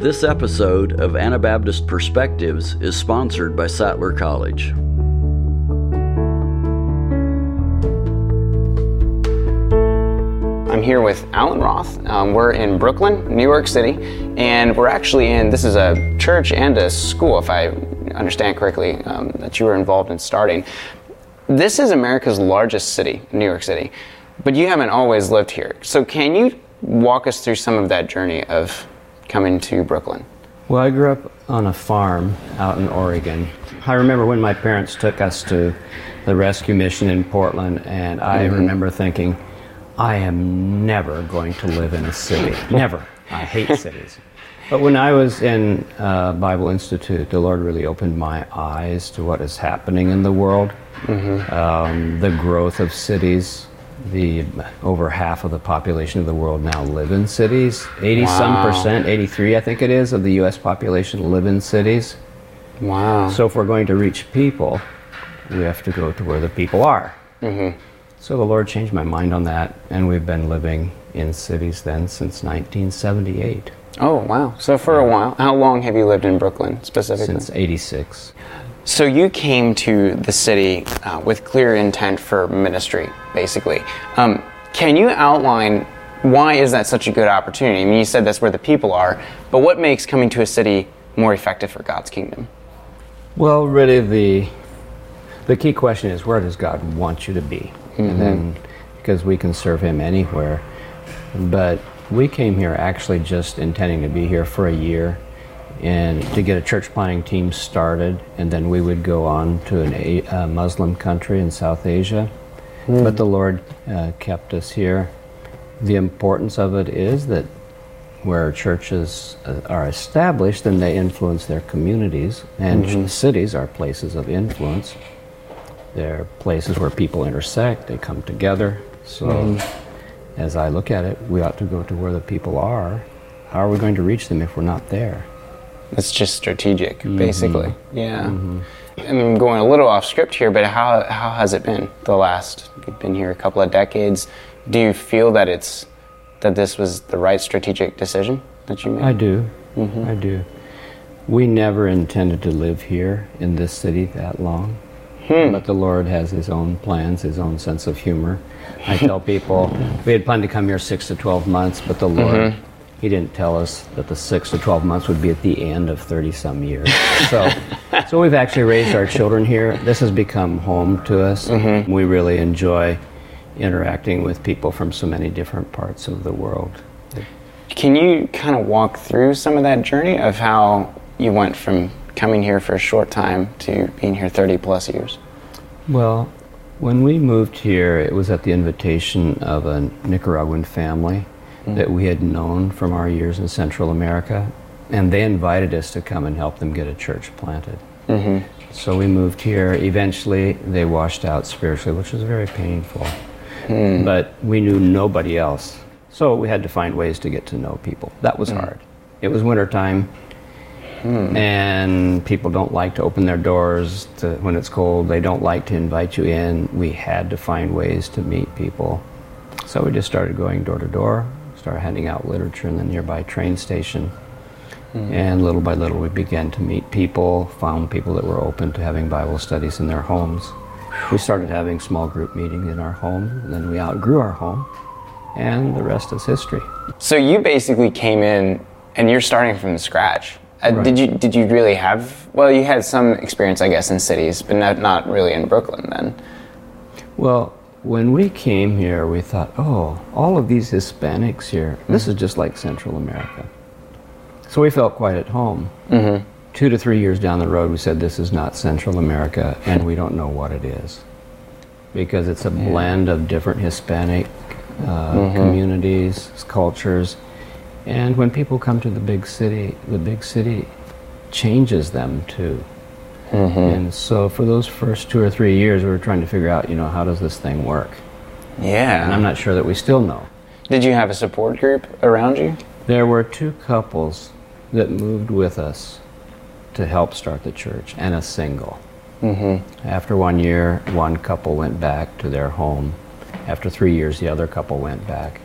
This episode of Anabaptist Perspectives is sponsored by Sattler College. I'm here with Alan Roth. Um, we're in Brooklyn, New York City, and we're actually in this is a church and a school, if I understand correctly, um, that you were involved in starting. This is America's largest city, New York City, but you haven't always lived here. So, can you walk us through some of that journey of coming to Brooklyn? Well, I grew up on a farm out in Oregon. I remember when my parents took us to the rescue mission in Portland, and I mm-hmm. remember thinking, I am never going to live in a city. never. I hate cities. But when I was in uh, Bible Institute, the Lord really opened my eyes to what is happening in the world. Mm-hmm. Um, the growth of cities, the over half of the population of the world now live in cities. 80 wow. some percent, 83 I think it is, of the US population live in cities. Wow. So if we're going to reach people, we have to go to where the people are. Mm-hmm. So the Lord changed my mind on that, and we've been living in cities then since 1978. Oh, wow. So for a while. How long have you lived in Brooklyn specifically? Since 86. So you came to the city uh, with clear intent for ministry, basically. Um, can you outline why is that such a good opportunity? I mean, you said that's where the people are, but what makes coming to a city more effective for God's kingdom? Well, really, the the key question is where does God want you to be? Mm-hmm. And then because we can serve Him anywhere, but we came here actually just intending to be here for a year and to get a church planting team started, and then we would go on to an, a, a Muslim country in South Asia. Mm. But the Lord uh, kept us here. The importance of it is that where churches uh, are established, then they influence their communities, and mm-hmm. cities are places of influence. They're places where people intersect, they come together. So, mm-hmm. as I look at it, we ought to go to where the people are. How are we going to reach them if we're not there? It's just strategic, mm-hmm. basically. Yeah. Mm-hmm. I'm going a little off script here, but how how has it been the last? You've been here a couple of decades. Do you feel that it's that this was the right strategic decision that you made? I do. Mm-hmm. I do. We never intended to live here in this city that long. Hmm. But the Lord has His own plans, His own sense of humor. I tell people we had planned to come here six to 12 months, but the Lord mm-hmm. He didn't tell us that the six to 12 months would be at the end of 30 some years. So, so we've actually raised our children here. This has become home to us. Mm-hmm. We really enjoy interacting with people from so many different parts of the world. Can you kind of walk through some of that journey of how you went from coming here for a short time to being here 30 plus years? Well, when we moved here, it was at the invitation of a Nicaraguan family mm-hmm. that we had known from our years in Central America, and they invited us to come and help them get a church planted. Mm-hmm. So we moved here. Eventually, they washed out spiritually, which was very painful. Mm. But we knew nobody else. So we had to find ways to get to know people. That was mm. hard. It was wintertime, mm. and people don't like to open their doors to, when it's cold. They don't like to invite you in. We had to find ways to meet people. So we just started going door to door, started handing out literature in the nearby train station. Mm-hmm. And little by little, we began to meet people, found people that were open to having Bible studies in their homes. We started having small group meetings in our home, and then we outgrew our home, and the rest is history. So you basically came in, and you're starting from scratch. Uh, right. Did you did you really have? Well, you had some experience, I guess, in cities, but not not really in Brooklyn then. Well, when we came here, we thought, oh, all of these Hispanics here, mm-hmm. this is just like Central America. So we felt quite at home. Mm-hmm. Two to three years down the road, we said, this is not Central America, and we don't know what it is. Because it's a blend of different Hispanic uh, mm-hmm. communities, cultures. And when people come to the big city, the big city changes them too. Mm-hmm. And so for those first two or three years, we were trying to figure out, you know, how does this thing work? Yeah. And I'm not sure that we still know. Did you have a support group around you? There were two couples that moved with us to help start the church, and a single. Mm-hmm. After one year, one couple went back to their home. After three years, the other couple went back.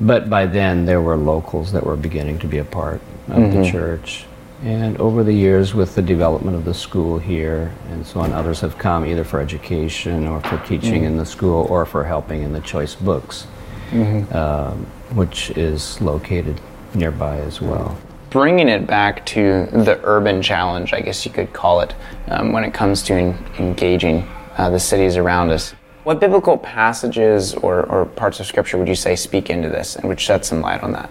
But by then, there were locals that were beginning to be a part of mm-hmm. the church. And over the years, with the development of the school here and so on, others have come either for education or for teaching mm-hmm. in the school or for helping in the choice books, mm-hmm. um, which is located nearby as well. Bringing it back to the urban challenge, I guess you could call it, um, when it comes to en- engaging uh, the cities around us. What biblical passages or, or parts of Scripture would you say speak into this and which shed some light on that?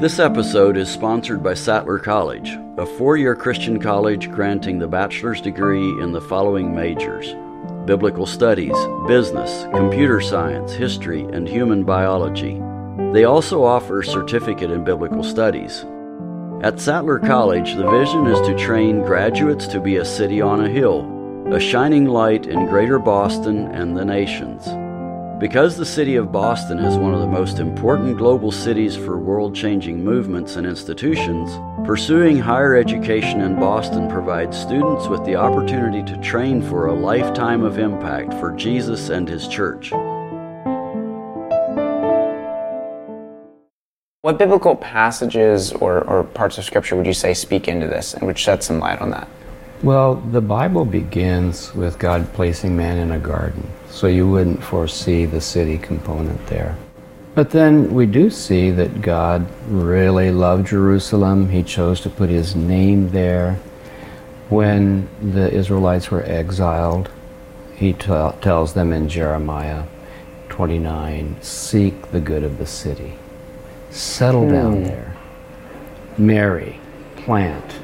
This episode is sponsored by Sattler College, a four year Christian college granting the bachelor's degree in the following majors biblical studies, business, computer science, history, and human biology. They also offer a certificate in biblical studies. At Sattler College, the vision is to train graduates to be a city on a hill, a shining light in greater Boston and the nations. Because the city of Boston is one of the most important global cities for world changing movements and institutions, pursuing higher education in Boston provides students with the opportunity to train for a lifetime of impact for Jesus and His church. What biblical passages or, or parts of Scripture would you say speak into this and which shed some light on that? Well, the Bible begins with God placing man in a garden, so you wouldn't foresee the city component there. But then we do see that God really loved Jerusalem. He chose to put his name there. When the Israelites were exiled, he t- tells them in Jeremiah 29 seek the good of the city, settle hmm. down there, marry, plant,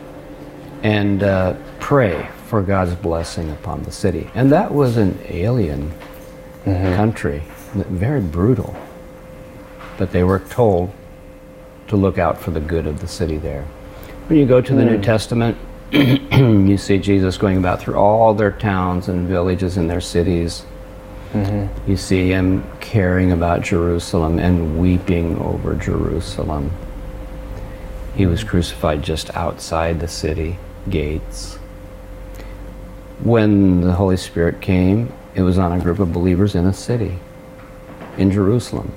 and uh, pray for God's blessing upon the city. And that was an alien mm-hmm. country, very brutal. But they were told to look out for the good of the city there. When you go to the mm. New Testament, you see Jesus going about through all their towns and villages and their cities. Mm-hmm. You see him caring about Jerusalem and weeping over Jerusalem. He was crucified just outside the city gates. When the Holy Spirit came, it was on a group of believers in a city, in Jerusalem.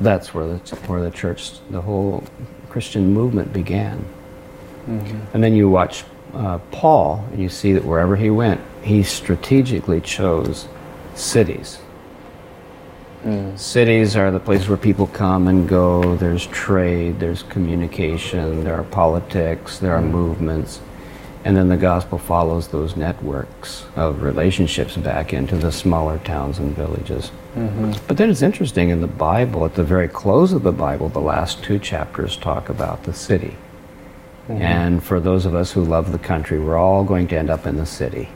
That's where the, where the church, the whole Christian movement began. Mm-hmm. And then you watch uh, Paul, and you see that wherever he went, he strategically chose cities. Mm. Cities are the places where people come and go. There's trade, there's communication, there are politics, there are mm. movements. And then the gospel follows those networks of relationships back into the smaller towns and villages. Mm-hmm. But then it's interesting in the Bible, at the very close of the Bible, the last two chapters talk about the city. Mm-hmm. And for those of us who love the country, we're all going to end up in the city.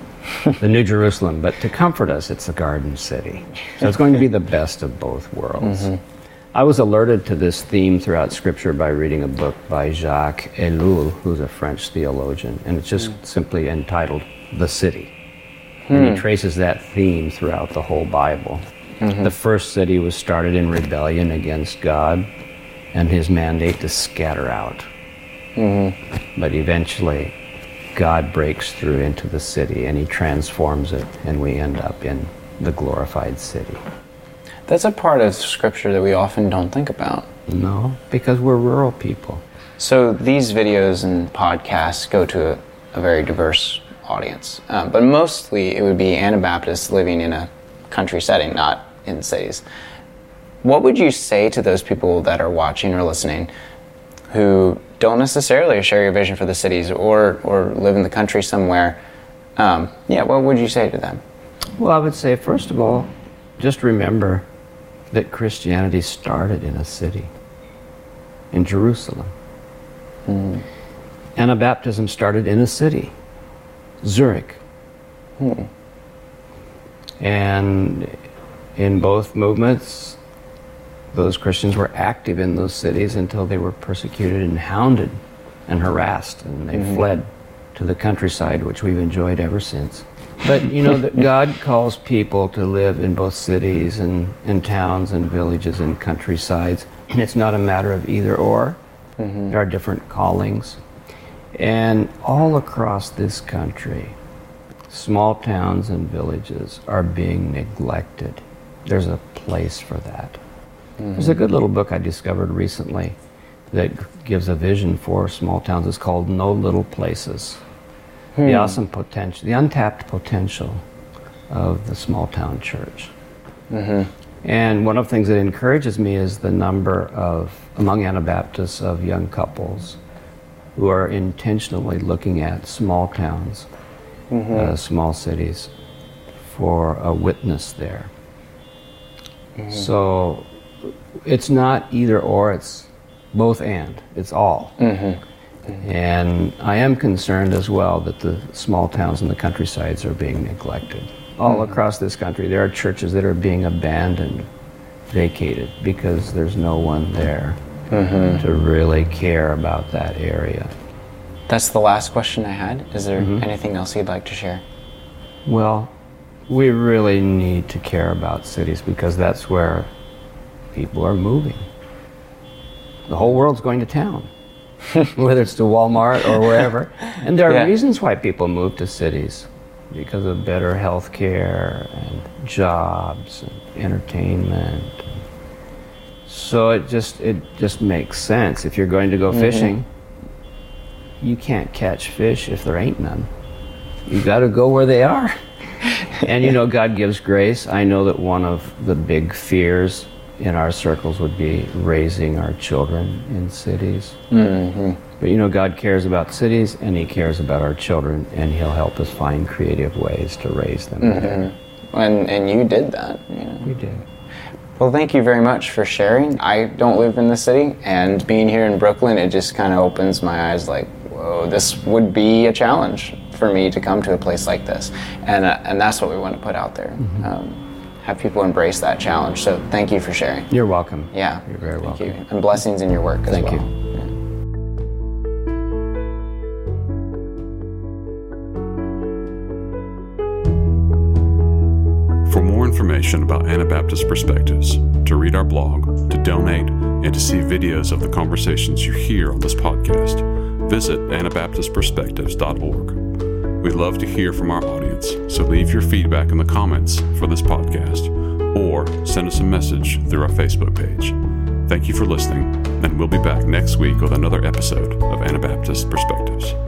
the New Jerusalem, but to comfort us, it's the Garden City. So it's going to be the best of both worlds. Mm-hmm. I was alerted to this theme throughout Scripture by reading a book by Jacques Ellul, who's a French theologian, and it's just mm. simply entitled The City. Mm. And he hmm. traces that theme throughout the whole Bible. Mm-hmm. The first city was started in rebellion against God and his mandate to scatter out. Mm-hmm. But eventually, God breaks through into the city and he transforms it, and we end up in the glorified city. That's a part of scripture that we often don't think about. No, because we're rural people. So these videos and podcasts go to a, a very diverse audience, um, but mostly it would be Anabaptists living in a country setting, not in cities. What would you say to those people that are watching or listening who don't necessarily share your vision for the cities or, or live in the country somewhere? Um, yeah, what would you say to them? Well, I would say, first of all, just remember that Christianity started in a city, in Jerusalem. Mm. Anabaptism started in a city, Zurich. Mm. And in both movements, those Christians were active in those cities until they were persecuted and hounded and harassed, and they mm-hmm. fled to the countryside, which we've enjoyed ever since. But you know that God calls people to live in both cities and in towns and villages and countrysides. And it's not a matter of either or. Mm-hmm. There are different callings. And all across this country, small towns and villages are being neglected there's a place for that. Mm-hmm. There's a good little book I discovered recently that gives a vision for small towns. It's called No Little Places. Hmm. The awesome potential, the untapped potential of the small town church. Mm-hmm. And one of the things that encourages me is the number of, among Anabaptists, of young couples who are intentionally looking at small towns, mm-hmm. uh, small cities, for a witness there. Mm-hmm. So it's not either or, it's both and, it's all. Mm-hmm. And I am concerned as well that the small towns and the countrysides are being neglected. All mm-hmm. across this country, there are churches that are being abandoned, vacated, because there's no one there mm-hmm. to really care about that area. That's the last question I had. Is there mm-hmm. anything else you'd like to share? Well, we really need to care about cities because that's where people are moving. The whole world's going to town, whether it's to Walmart or wherever. And there are yeah. reasons why people move to cities because of better health care and jobs and entertainment. So it just it just makes sense. If you're going to go mm-hmm. fishing, you can't catch fish if there ain't none. You got to go where they are. and you know, God gives grace. I know that one of the big fears in our circles would be raising our children in cities. Mm-hmm. But you know, God cares about cities and He cares about our children, and He'll help us find creative ways to raise them. Mm-hmm. And, and you did that. Yeah. We did. Well, thank you very much for sharing. I don't live in the city, and being here in Brooklyn, it just kind of opens my eyes like, whoa, this would be a challenge for me to come to a place like this. And, uh, and that's what we want to put out there. Mm-hmm. Um, have people embrace that challenge. So thank you for sharing. You're welcome. Yeah. You're very welcome. You. And blessings in your work as thank well. you. For more information about Anabaptist Perspectives, to read our blog, to donate, and to see videos of the conversations you hear on this podcast, visit AnabaptistPerspectives.org. We'd love to hear from our audience, so leave your feedback in the comments for this podcast or send us a message through our Facebook page. Thank you for listening, and we'll be back next week with another episode of Anabaptist Perspectives.